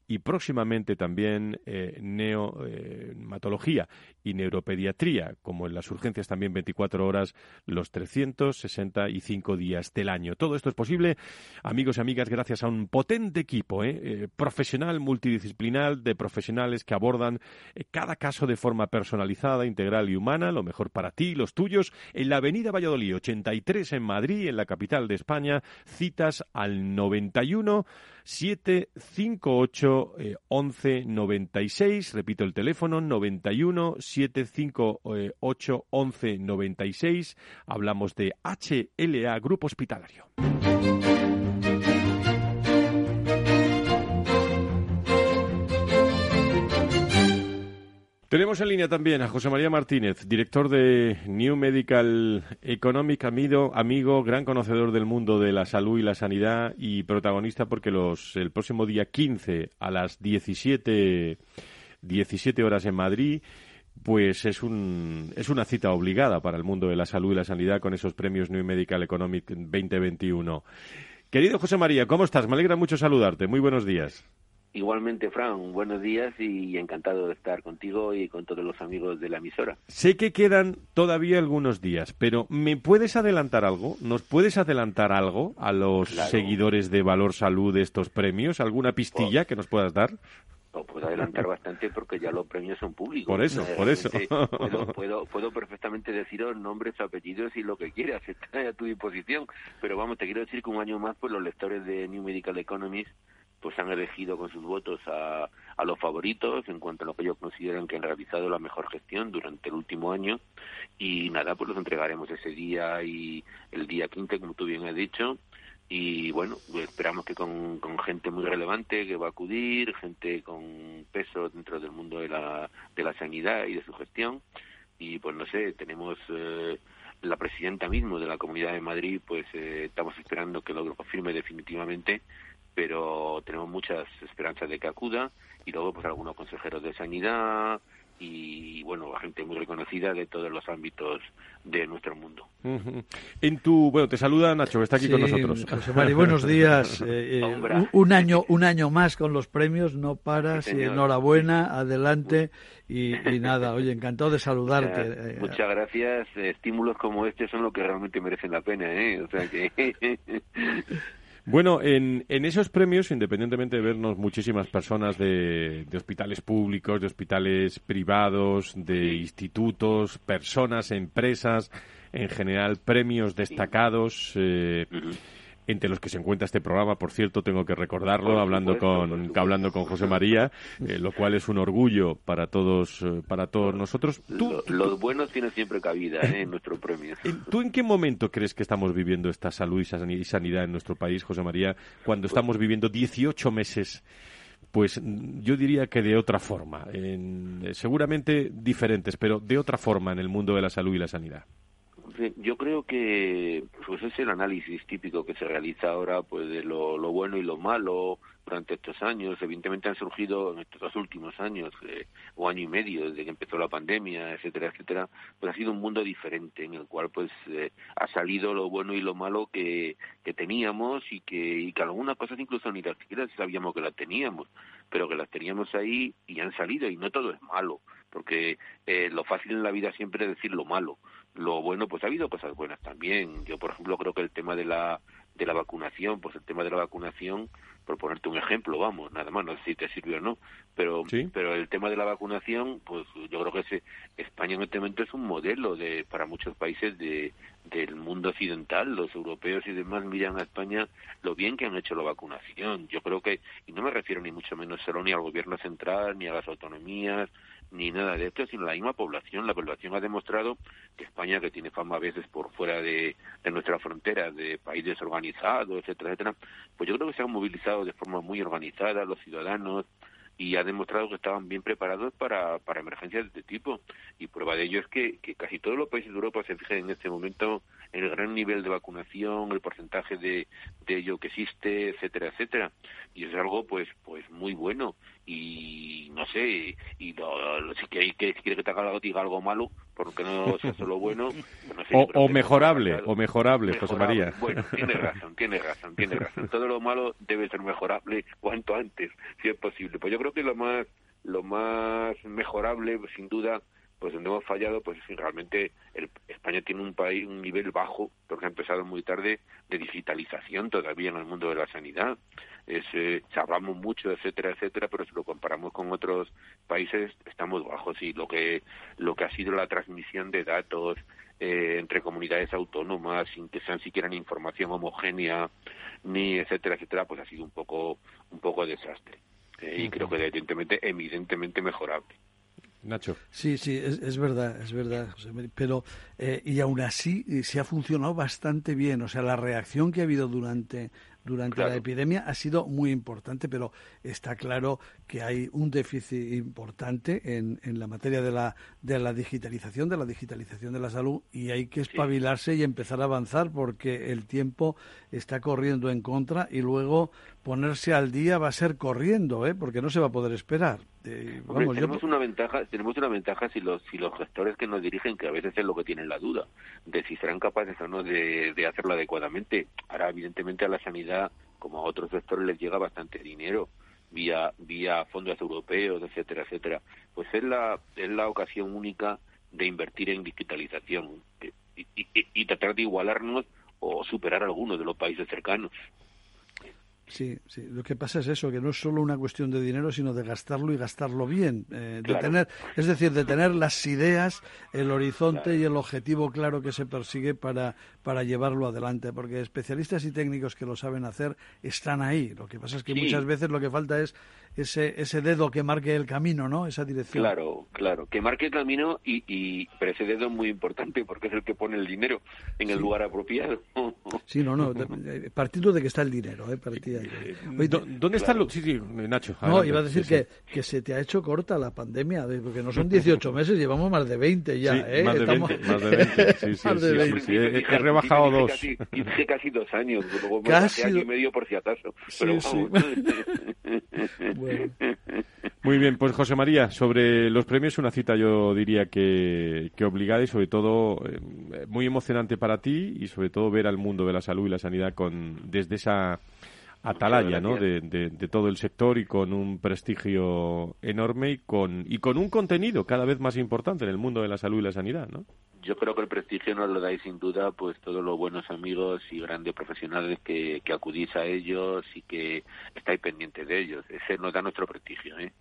y próximamente también eh, neomatología y neuropediatría, como en las urgencias también 24 horas los 365 días del año. Todo esto es posible, amigos y amigas, gracias a un potente equipo ¿eh? Eh, profesional, multidisciplinar, de profesionales que abordan eh, cada caso de forma personalizada, integral y humana, lo mejor para ti los tuyos, en la Avenida Valladolid 83 en Madrid, en la capital de España, citas al 91 758 1196, repito el teléfono 91 758 11 96. Hablamos de HLA Grupo Hospitalario. Tenemos en línea también a José María Martínez, director de New Medical Economic, amigo, amigo, gran conocedor del mundo de la salud y la sanidad y protagonista porque los, el próximo día 15 a las 17, 17 horas en Madrid pues es, un, es una cita obligada para el mundo de la salud y la sanidad con esos premios New Medical Economic 2021. Querido José María, ¿cómo estás? Me alegra mucho saludarte. Muy buenos días. Igualmente, Fran, buenos días y encantado de estar contigo y con todos los amigos de la emisora. Sé que quedan todavía algunos días, pero ¿me puedes adelantar algo? ¿Nos puedes adelantar algo a los seguidores de Valor Salud de estos premios? ¿Alguna pistilla que nos puedas dar? Puedo adelantar bastante porque ya los premios son públicos. Por eso, por eso. Puedo, puedo, perfectamente deciros nombres, apellidos y lo que quieras, está a tu disposición. Pero vamos, te quiero decir que un año más, pues los lectores de New Medical Economist pues han elegido con sus votos a, a los favoritos en cuanto a lo que ellos consideran que han realizado la mejor gestión durante el último año y nada, pues los entregaremos ese día y el día 15, como tú bien has dicho, y bueno, esperamos que con, gente muy relevante que va a acudir, gente con peso dentro del mundo de la, de la sanidad y de su gestión. Y pues no sé, tenemos eh, la presidenta mismo de la Comunidad de Madrid, pues eh, estamos esperando que lo confirme definitivamente, pero tenemos muchas esperanzas de que acuda. Y luego pues algunos consejeros de sanidad, y bueno, gente muy reconocida de todos los ámbitos de nuestro mundo. En tu, bueno, te saluda Nacho, que está aquí con nosotros. José Mari, buenos días. Eh, eh, un, año, un año más con los premios, no paras. y enhorabuena, adelante y, nada. Oye, encantado de saludarte. Muchas, eh, gracias. Estímulos como este son lo que realmente merecen la pena, ¿eh? O sea que Bueno, en, en, esos premios, independientemente de vernos muchísimas personas de, de, hospitales públicos, de hospitales privados, de institutos, personas, empresas, en general, premios destacados. Eh, entre los que se encuentra este programa, por cierto, tengo que recordarlo, hablando con hablando con José María, eh, lo cual es un orgullo para todos eh, para todos nosotros. los buenos tienen siempre cabida ¿eh? en nuestro premio. ¿Tú en qué momento crees que estamos viviendo esta salud y sanidad en nuestro país, José María, cuando estamos viviendo 18 meses? Pues yo diría que de otra forma, seguramente diferentes, pero de otra forma en el mundo de la salud y la sanidad yo creo que pues es el análisis típico que se realiza ahora pues de lo, bueno y lo malo durante estos años. Evidentemente han surgido en estos dos últimos años eh, o año y medio desde que empezó la pandemia etcétera etcétera pues ha sido un mundo diferente en el cual pues eh, ha salido lo bueno y lo malo que, que teníamos y que y que algunas cosas incluso ni siquiera sabíamos que las teníamos pero que las teníamos ahí y han salido y no todo es malo porque eh, lo fácil en la vida siempre es decir lo malo lo bueno, pues ha habido cosas buenas también. Yo, por ejemplo, creo que el tema de la, de la vacunación, pues el tema de la vacunación, por ponerte un ejemplo, vamos, nada más, no sé si te sirve o no, pero, pero el tema de la vacunación, pues yo creo que ese, España en este momento es un modelo de, para muchos países de, del mundo occidental, los europeos y demás miran a España lo bien que han hecho la vacunación. Yo creo que, y no me refiero ni mucho menos solo ni al gobierno central, ni a las autonomías, ni nada de esto, sino la misma población. La población ha demostrado que España, que tiene fama a veces por fuera de, de nuestras fronteras, de país desorganizado, etcétera, etcétera, pues yo creo que se han movilizado de forma muy organizada los ciudadanos, y ha demostrado que estaban bien preparados para, para emergencias de este tipo. Y prueba de ello es que, que casi todos los países de Europa se fijan en este momento en el gran nivel de vacunación, el porcentaje de, de ello que existe, etcétera, etcétera. Y es algo pues pues muy bueno. Y no sé, y lo, si quiere que, quiere que te haga, diga algo malo, porque no sea solo bueno. Pues o, mejorable, o mejorable, José María. Bueno, tiene razón, tiene razón, tiene razón. Todo lo malo debe ser mejorable cuanto antes, si es posible. Pues yo creo que lo más, lo más mejorable, sin duda, pues donde hemos fallado, pues es realmente el, España tiene un país, un nivel bajo, porque ha empezado muy tarde, de digitalización todavía en el mundo de la sanidad. Es, eh, hablamos mucho, etcétera, etcétera, pero si lo comparamos con otros países, estamos bajos. Y lo que, lo que ha sido la transmisión de datos eh, entre comunidades autónomas, sin que sean siquiera ni información homogénea, ni etcétera, etcétera, pues ha sido un poco, un poco desastre. Eh, y creo que evidentemente, evidentemente mejorable. Nacho. Sí, sí, es, verdad, es verdad, Pero, eh, y aún así, eh, se ha funcionado bastante bien. O sea, la reacción que ha habido durante, durante la epidemia ha sido muy importante, pero está claro que hay un déficit importante en, en la materia de la, de la digitalización, de la digitalización de la salud, y hay que espabilarse y empezar a avanzar porque el tiempo está corriendo en contra y luego ponerse al día va a ser corriendo, ¿eh? porque no se va a poder esperar. Eh, tenemos una ventaja, tenemos una ventaja si los si los gestores que nos dirigen, que a veces es lo que tienen la duda, de si serán capaces o no de, de hacerlo adecuadamente. Ahora, evidentemente, a la sanidad, como a otros sectores, les llega bastante dinero vía vía fondos europeos, etcétera, etcétera. Pues es la es la ocasión única de invertir en digitalización y, y, y tratar de igualarnos o superar a algunos de los países cercanos. Sí, sí. Lo que pasa es eso, que no es solo una cuestión de dinero, sino de gastarlo y gastarlo bien. Eh, de tener, es decir, de tener las ideas, el horizonte y el objetivo claro que se persigue para, para llevarlo adelante. Porque especialistas y técnicos que lo saben hacer están ahí. Lo que pasa es que muchas veces lo que falta es ese, ese dedo que marque el camino, ¿no? Esa dirección. Claro, claro. Que marque el camino y, y pero ese dedo es muy importante porque es el que pone el dinero en el lugar apropiado. sí, no, no. Partido de que está el dinero, ¿eh? Eh, ¿Dónde está Sí, sí, Nacho. No, iba a decir que, que se te ha hecho corta la pandemia, porque no son 18 meses, llevamos más de 20 ya. ¿eh? Más, de 20, más de 20, sí, sí, sí, sí, He, rebajado dos. Casi, dije casi dos años, luego me casi año y medio por si acaso. Pero Muy bien, pues José María, sobre los premios una cita yo diría que, que obligada y sobre todo eh, muy emocionante para ti y sobre todo ver al mundo de la salud y la sanidad con desde esa atalaya ¿no? De, de, todo el sector y con un prestigio enorme y con, y con un contenido cada vez más importante en el mundo de la salud y la sanidad, ¿no? Yo creo que el prestigio nos lo dais sin duda pues todos los buenos amigos y grandes profesionales que, que acudís a ellos y que estáis pendientes de ellos. Ese nos da nuestro prestigio, ¿eh?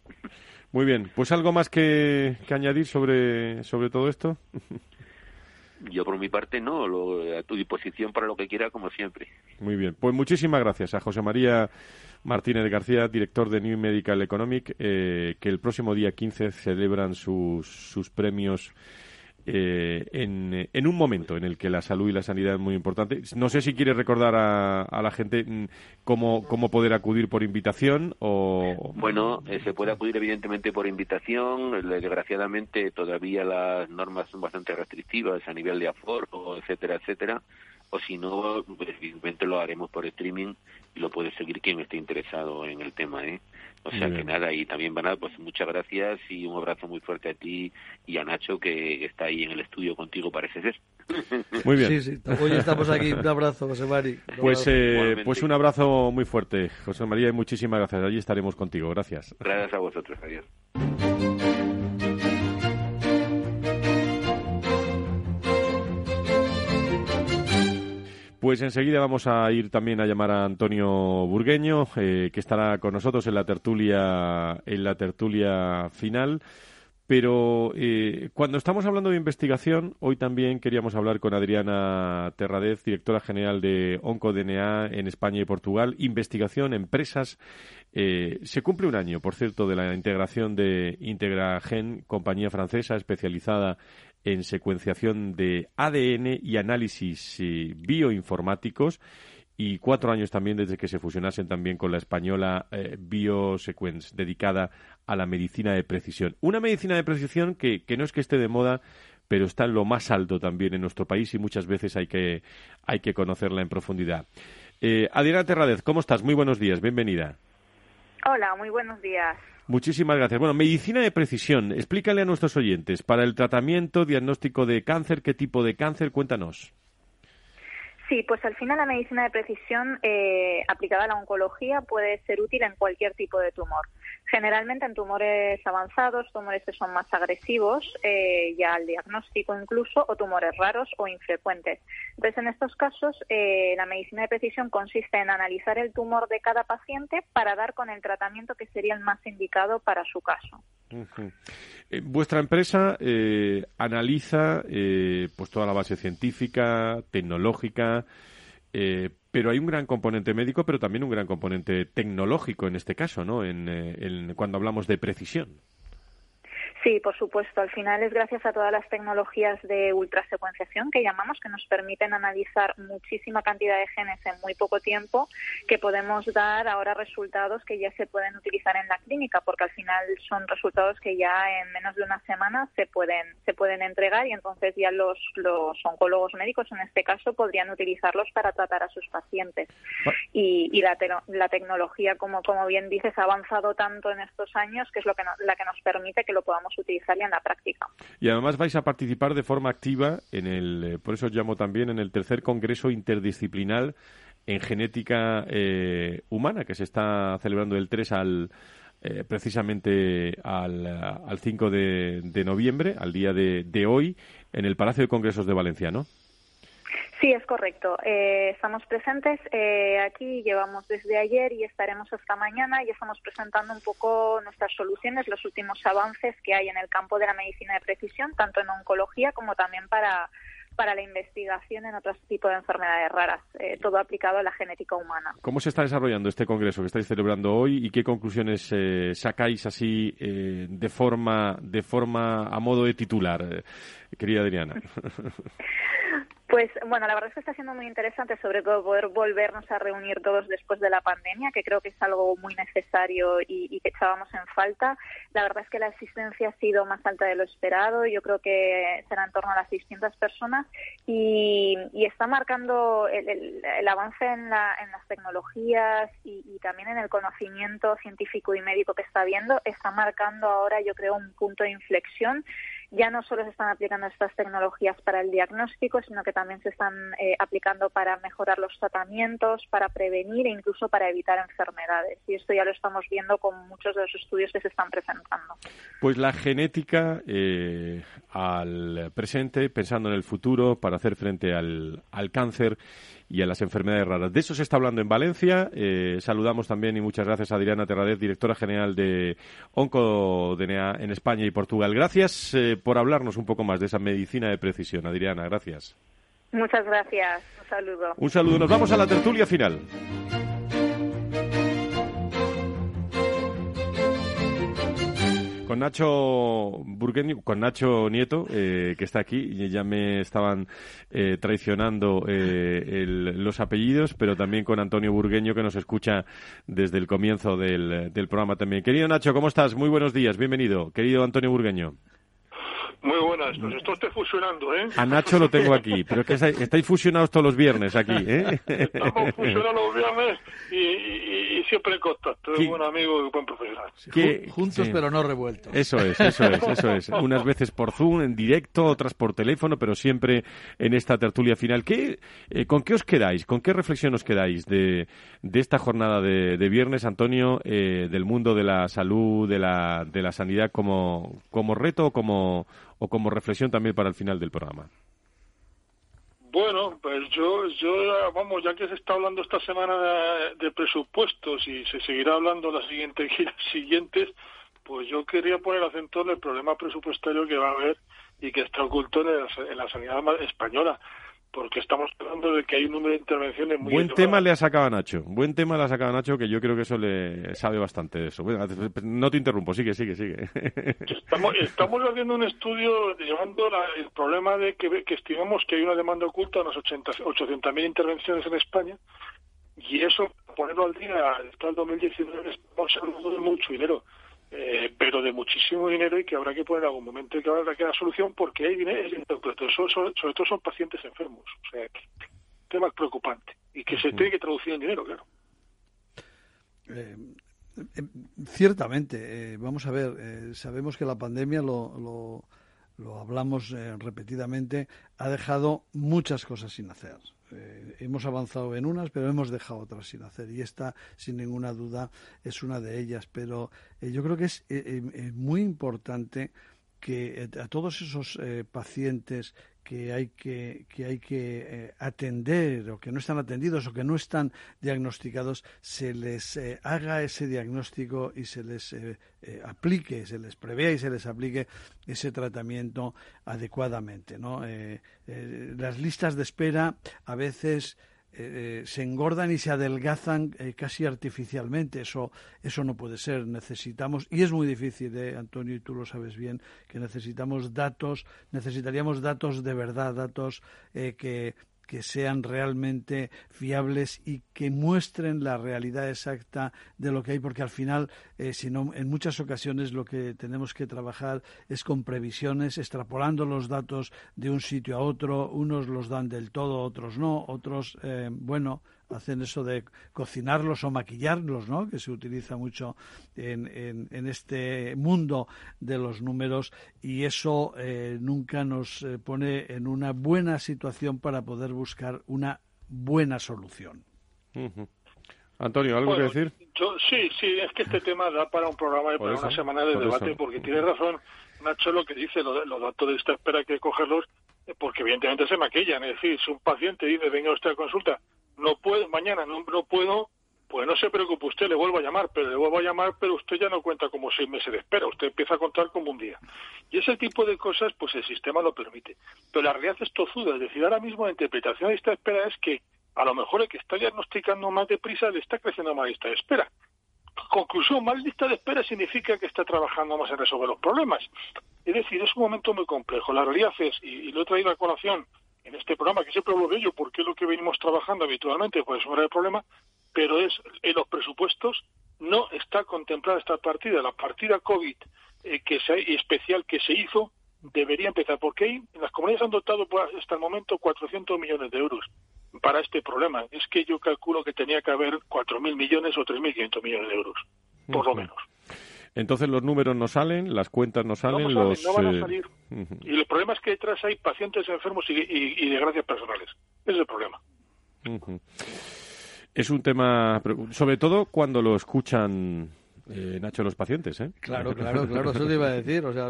Muy bien, pues algo más que, que añadir sobre, sobre todo esto. yo por mi parte no, lo, a tu disposición para lo que quiera como siempre. Muy bien, pues muchísimas gracias a José María Martínez García, director de New Medical Economic, eh, que el próximo día 15 celebran sus, sus premios eh, en, un momento en el que la salud y la sanidad es muy importante. No sé si quiere recordar a, a la gente mm, cómo, cómo poder acudir por invitación o... Bueno, eh, se puede acudir evidentemente por invitación. Desgraciadamente todavía las normas son bastante restrictivas a nivel de aforo, etcétera, etcétera. O si no, pues, evidentemente lo haremos por streaming y lo puede seguir quien esté interesado en el tema, ¿eh? O sea que nada, y también van a, pues muchas gracias y un abrazo muy fuerte a ti y a Nacho que está ahí en el estudio contigo, parece ser. Muy bien. Sí, sí, hoy estamos aquí. Un abrazo, José Mari. Pues, eh, pues un abrazo muy fuerte, José María, y muchísimas gracias. Allí estaremos contigo. Gracias. Gracias a vosotros. Adiós. Pues enseguida vamos a ir también a llamar a Antonio Burgueño, eh, que estará con nosotros en la tertulia, en la tertulia final. Pero eh, cuando estamos hablando de investigación, hoy también queríamos hablar con Adriana Terradez, directora general de OncoDNA en España y Portugal. Investigación, empresas. Eh, se cumple un año, por cierto, de la integración de Integragen, compañía francesa especializada en secuenciación de ADN y análisis eh, bioinformáticos y cuatro años también desde que se fusionasen también con la española eh, Biosequence, dedicada a la medicina de precisión. Una medicina de precisión que, no es que esté de moda, pero está en lo más alto también en nuestro país y muchas veces hay que, hay que conocerla en profundidad. Eh, Adriana Terradez, ¿cómo estás? Muy buenos días, bienvenida. Hola, muy buenos días. Muchísimas gracias. Bueno, medicina de precisión. Explícale a nuestros oyentes, para el tratamiento, diagnóstico de cáncer, ¿qué tipo de cáncer? Cuéntanos. Sí, pues al final la medicina de precisión eh, aplicada a la oncología puede ser útil en cualquier tipo de tumor. Generalmente en tumores avanzados, tumores que son más agresivos, eh, ya al diagnóstico incluso, o tumores raros o infrecuentes. Entonces, en estos casos, eh, la medicina de precisión consiste en analizar el tumor de cada paciente para dar con el tratamiento que sería el más indicado para su caso. Vuestra empresa analiza pues toda la base científica, tecnológica, eh, pero hay un gran componente médico, pero también un gran componente tecnológico en este caso, ¿no? En, eh, cuando hablamos de precisión. Sí, por supuesto. Al final es gracias a todas las tecnologías de ultrasecuenciación que llamamos, que nos permiten analizar muchísima cantidad de genes en muy poco tiempo, que podemos dar ahora resultados que ya se pueden utilizar en la clínica, porque al final son resultados que ya en menos de una semana se pueden se pueden entregar y entonces ya los, los oncólogos médicos, en este caso, podrían utilizarlos para tratar a sus pacientes. Y, y la, la tecnología, como, como bien dices, ha avanzado tanto en estos años que es lo que la que nos permite que lo podamos utilizarla en la práctica. Y además vais a participar de forma activa en el, eh, por eso os llamo también, en el tercer Congreso Interdisciplinar en Genética eh, Humana, que se está celebrando del 3 al, eh, precisamente al, al 5 de, de, noviembre, al día de, de hoy, en el Palacio de Congresos de Valencia, ¿no? Sí, es correcto. Eh, estamos presentes eh, aquí, llevamos desde ayer y estaremos hasta mañana y estamos presentando un poco nuestras soluciones, los últimos avances que hay en el campo de la medicina de precisión, tanto en oncología como también para, para la investigación en otros tipos de enfermedades raras, eh, todo aplicado a la genética humana. ¿Cómo se está desarrollando este congreso que estáis celebrando hoy y qué conclusiones eh, sacáis así eh, de forma de forma a modo de titular, querida Adriana? Pues bueno, la verdad es que está siendo muy interesante, sobre todo poder volvernos a reunir todos después de la pandemia, que creo que es algo muy necesario y, que echábamos en falta. La verdad es que la asistencia ha sido más alta de lo esperado, yo creo que será en torno a las 600 personas y, y está marcando el, el, el avance en, la, en, las tecnologías y, y también en el conocimiento científico y médico que está habiendo, está marcando ahora, yo creo, un punto de inflexión ya no solo se están aplicando estas tecnologías para el diagnóstico, sino que también se están eh, aplicando para mejorar los tratamientos, para prevenir e incluso para evitar enfermedades. Y esto ya lo estamos viendo con muchos de los estudios que se están presentando. Pues la genética eh, al presente, pensando en el futuro, para hacer frente al, al cáncer y a las enfermedades raras. De eso se está hablando en Valencia. Eh, saludamos también y muchas gracias a Adriana Terradez, directora general de OncoDNA en España y Portugal. Gracias eh, por hablarnos un poco más de esa medicina de precisión. Adriana, gracias. Muchas gracias. Un saludo. Un saludo. Nos vamos a la tertulia final. Con Nacho Burgueño, con Nacho Nieto, eh, que está aquí, y ya me estaban eh, traicionando eh, los apellidos, pero también con Antonio Burgueño, que nos escucha desde el comienzo del, del programa también. Querido Nacho, ¿cómo estás? Muy buenos días, bienvenido. Querido Antonio Burgueño. Muy buenas, nos estoy fusionando, ¿eh? A Nacho lo tengo aquí, pero es que estáis fusionados todos los viernes aquí, ¿eh? Estamos fusionados los viernes y, siempre en contacto. Es un buen amigo y buen profesional. juntos pero no revueltos. Eso es, eso es, eso es. Unas veces por Zoom, en directo, otras por teléfono, pero siempre en esta tertulia final. ¿Qué, eh, ¿Con qué os quedáis? ¿Con qué reflexión os quedáis de, de esta jornada de, de viernes, Antonio, eh, del mundo de la salud, de la, de la sanidad como, como reto o como o como reflexión también para el final del programa? Bueno, pues yo, yo, vamos, ya que se está hablando esta semana de, presupuestos y se seguirá hablando las siguientes siguientes, pues yo quería poner acento en el problema presupuestario que va a haber y que está oculto en la sanidad española porque estamos hablando de que hay un número de intervenciones muy Buen tema le ha sacado a Nacho, buen tema le ha sacado a Nacho, que yo creo que eso le sabe bastante de eso. no te interrumpo, sigue, sigue, sigue. Estamos, estamos haciendo un estudio llevando el problema de que, que estimamos que hay una demanda oculta de unas 800.000 intervenciones en España, y eso, ponerlo al día, hasta el 2019, estamos hablando de mucho dinero. Eh, pero de muchísimo dinero y que habrá que poner en algún momento y que habrá que dar solución porque hay dinero, sobre, sobre todo son pacientes enfermos, o sea, tema preocupante y que se tiene que traducir en dinero, claro. Eh, eh, ciertamente, vamos a ver, sabemos que la pandemia lo, lo hablamos repetidamente, ha dejado muchas cosas sin hacer. Eh, hemos avanzado en unas, pero hemos dejado otras sin hacer. Y esta, sin ninguna duda, es una de ellas. Pero eh, yo creo que es eh, muy importante que a todos esos pacientes que hay que, que, hay que eh, atender o que no están atendidos o que no están diagnosticados, se les eh, haga ese diagnóstico y se les eh, aplique, se les prevea y se les aplique ese tratamiento adecuadamente. ¿no? las listas de espera a veces eh, se engordan y se adelgazan eh, casi artificialmente. Eso, eso no puede ser. Necesitamos, y es muy difícil, eh, Antonio, y tú lo sabes bien, que necesitamos datos, necesitaríamos datos de verdad, datos que que sean realmente fiables y que muestren la realidad exacta de lo que hay, porque al final, eh, si no, en muchas ocasiones lo que tenemos que trabajar es con previsiones, extrapolando los datos de un sitio a otro, unos los dan del todo, otros no, otros, eh, bueno, hacen eso de cocinarlos o maquillarlos, ¿no? que se utiliza mucho en, en, este mundo de los números y eso eh, nunca nos eh, pone en una buena situación para poder buscar una buena solución. Antonio, ¿algo que decir? sí, sí, es que este tema da para un programa y para una semana de debate, porque tiene razón Nacho lo que dice, los datos de esta espera hay que cogerlos, eh, porque evidentemente se maquillan. Es decir, si un paciente dice, venga usted a consulta, no puedo, mañana no, no puedo, pues no se preocupe, usted le vuelvo a llamar, pero le vuelvo a llamar, pero usted ya no cuenta como seis meses de espera, usted empieza a contar como un día. Y ese tipo de cosas, pues el sistema lo permite. Pero la realidad es tozuda, es decir, ahora mismo la interpretación de esta espera es que a lo mejor el que está diagnosticando más deprisa le está creciendo más lista de espera. Conclusión, más lista de espera significa que está trabajando más en resolver los problemas. Es decir, es un momento muy complejo. La realidad es, y, lo he traído a colación en este programa, que siempre hablo de ello porque es lo que venimos trabajando habitualmente, pues es el problema, pero es en los presupuestos no está contemplada esta partida. La partida COVID eh, que se, especial que se hizo debería empezar, porque ahí las comunidades han dotado hasta el momento 400 millones de euros para este problema. Es que yo calculo que tenía que haber 4.000 millones o 3.500 millones de euros, por lo menos. Entonces los números no salen, las cuentas no salen, no, los... no van a eh, salir. Y el problema es que detrás hay pacientes enfermos y, y, de gracias personales. Ese es el problema. Es un tema, sobre todo cuando lo escuchan eh, Nacho, los pacientes, ¿eh? Claro, claro, claro, eso te iba a decir. O sea,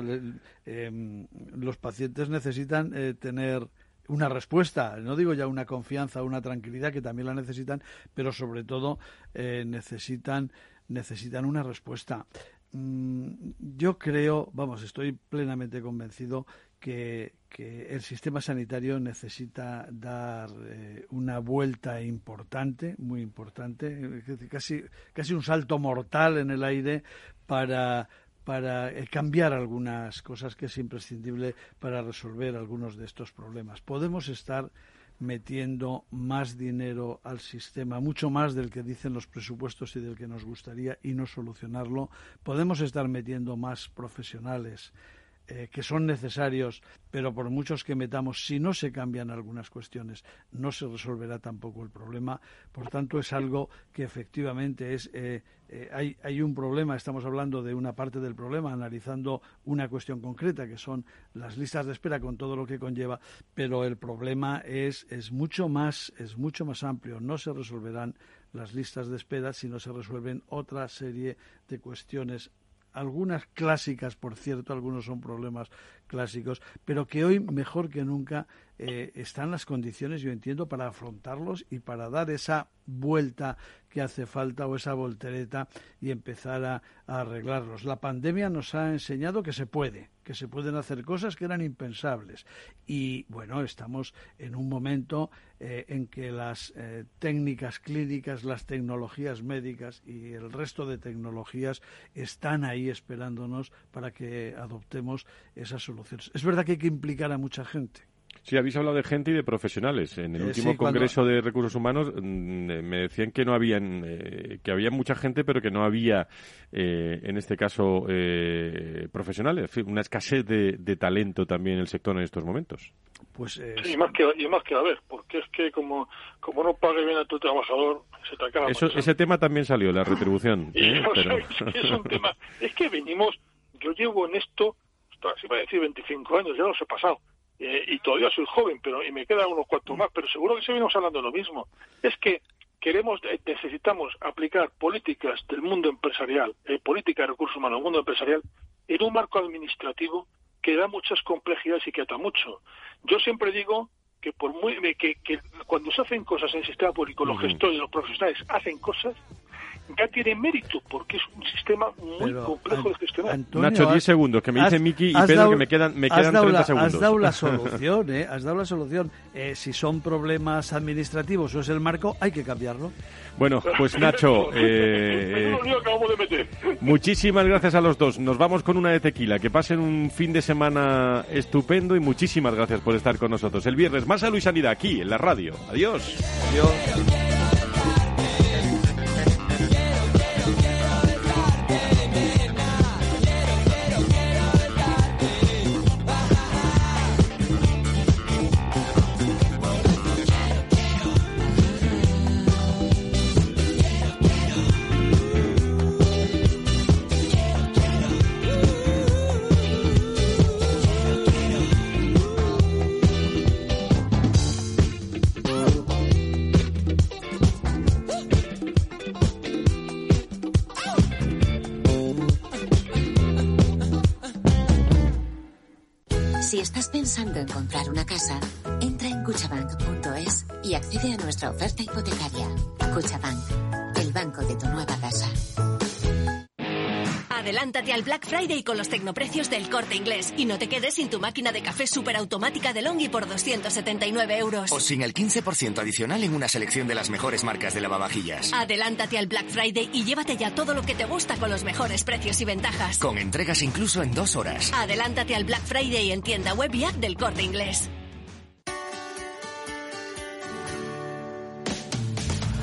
em, los pacientes necesitan eh, tener una respuesta, no digo ya una confianza, una tranquilidad que también la necesitan, pero sobre todo necesitan necesitan una respuesta. Mm, yo creo, vamos, estoy plenamente convencido que, el sistema sanitario necesita dar eh, una vuelta importante, muy importante, casi, casi un salto mortal en el aire para, para eh, cambiar algunas cosas que es imprescindible para resolver algunos de estos problemas. Podemos estar metiendo más dinero al sistema, mucho más del que dicen los presupuestos y del que nos gustaría, y no solucionarlo. Podemos estar metiendo más profesionales eh, que son necesarios, pero por muchos que metamos, si no se cambian algunas cuestiones, no se resolverá tampoco el problema. Por tanto, es algo que efectivamente es. Eh, eh, hay, hay un problema, estamos hablando de una parte del problema, analizando una cuestión concreta, que son las listas de espera con todo lo que conlleva, pero el problema es, es, mucho, más, es mucho más amplio. No se resolverán las listas de espera si no se resuelven otra serie de cuestiones algunas clásicas, por cierto, algunos son problemas clásicos, pero que hoy mejor que nunca eh, están las condiciones, yo entiendo, para afrontarlos y para dar esa vuelta que hace falta o esa voltereta y empezar a, arreglarlos. La pandemia nos ha enseñado que se puede, que se pueden hacer cosas que eran impensables. Y bueno, estamos en un momento eh, en que las eh, técnicas clínicas, las tecnologías médicas y el resto de tecnologías están ahí esperándonos para que adoptemos esas soluciones. Es verdad que hay que implicar a mucha gente Sí, habéis hablado de gente y de profesionales. En el eh, último Congreso de Recursos Humanos mm, eh, me decían que no habían, eh, que había mucha gente, pero que no había, en este caso, profesionales. Una escasez de, talento también en el sector en estos momentos. Pues y más que y más que a ver, porque es que como como no pague bien a tu trabajador se te acaba. Eso, ese tema también salió, la retribución. es, un tema. Es que venimos. Yo llevo en esto, se va a decir 25 años, ya los he pasado eh, y todavía soy joven, pero y me quedan unos cuantos más, pero seguro que seguimos hablando de lo mismo. Es que queremos, eh, necesitamos aplicar políticas del mundo empresarial, eh, política de recursos humanos del mundo empresarial, en un marco administrativo que da muchas complejidades y que ata mucho. Yo siempre digo que por muy que, que cuando se hacen cosas en el sistema público, los gestores los profesionales hacen cosas, ya tiene mérito, porque es un sistema muy complejo de gestionar. Nacho, 10 segundos, que me dice Miki y Pedro que me quedan, me quedan 30 segundos. Has dado la solución, ¿eh? Has dado la solución. Eh, si son problemas administrativos o es el marco, hay que cambiarlo. Bueno, pues Nacho, eh, muchísimas gracias a los dos. Nos vamos con una de tequila. Que pasen un fin de semana estupendo y muchísimas gracias por estar con nosotros. El viernes, más salud y sanidad aquí en la radio. Adiós. Adiós. Pensando en comprar una casa, entra en cuchabank.es y accede a nuestra oferta hipotecaria. Cuchabank, el banco de tu nueva. Adelántate al Black Friday con los tecnoprecios del corte inglés y no te quedes sin tu máquina de café superautomática de Longi por 279 euros. O sin el 15% adicional en una selección de las mejores marcas de lavavajillas. Adelántate al Black Friday y llévate ya todo lo que te gusta con los mejores precios y ventajas. Con entregas incluso en dos horas. Adelántate al Black Friday en tienda web y app del corte inglés.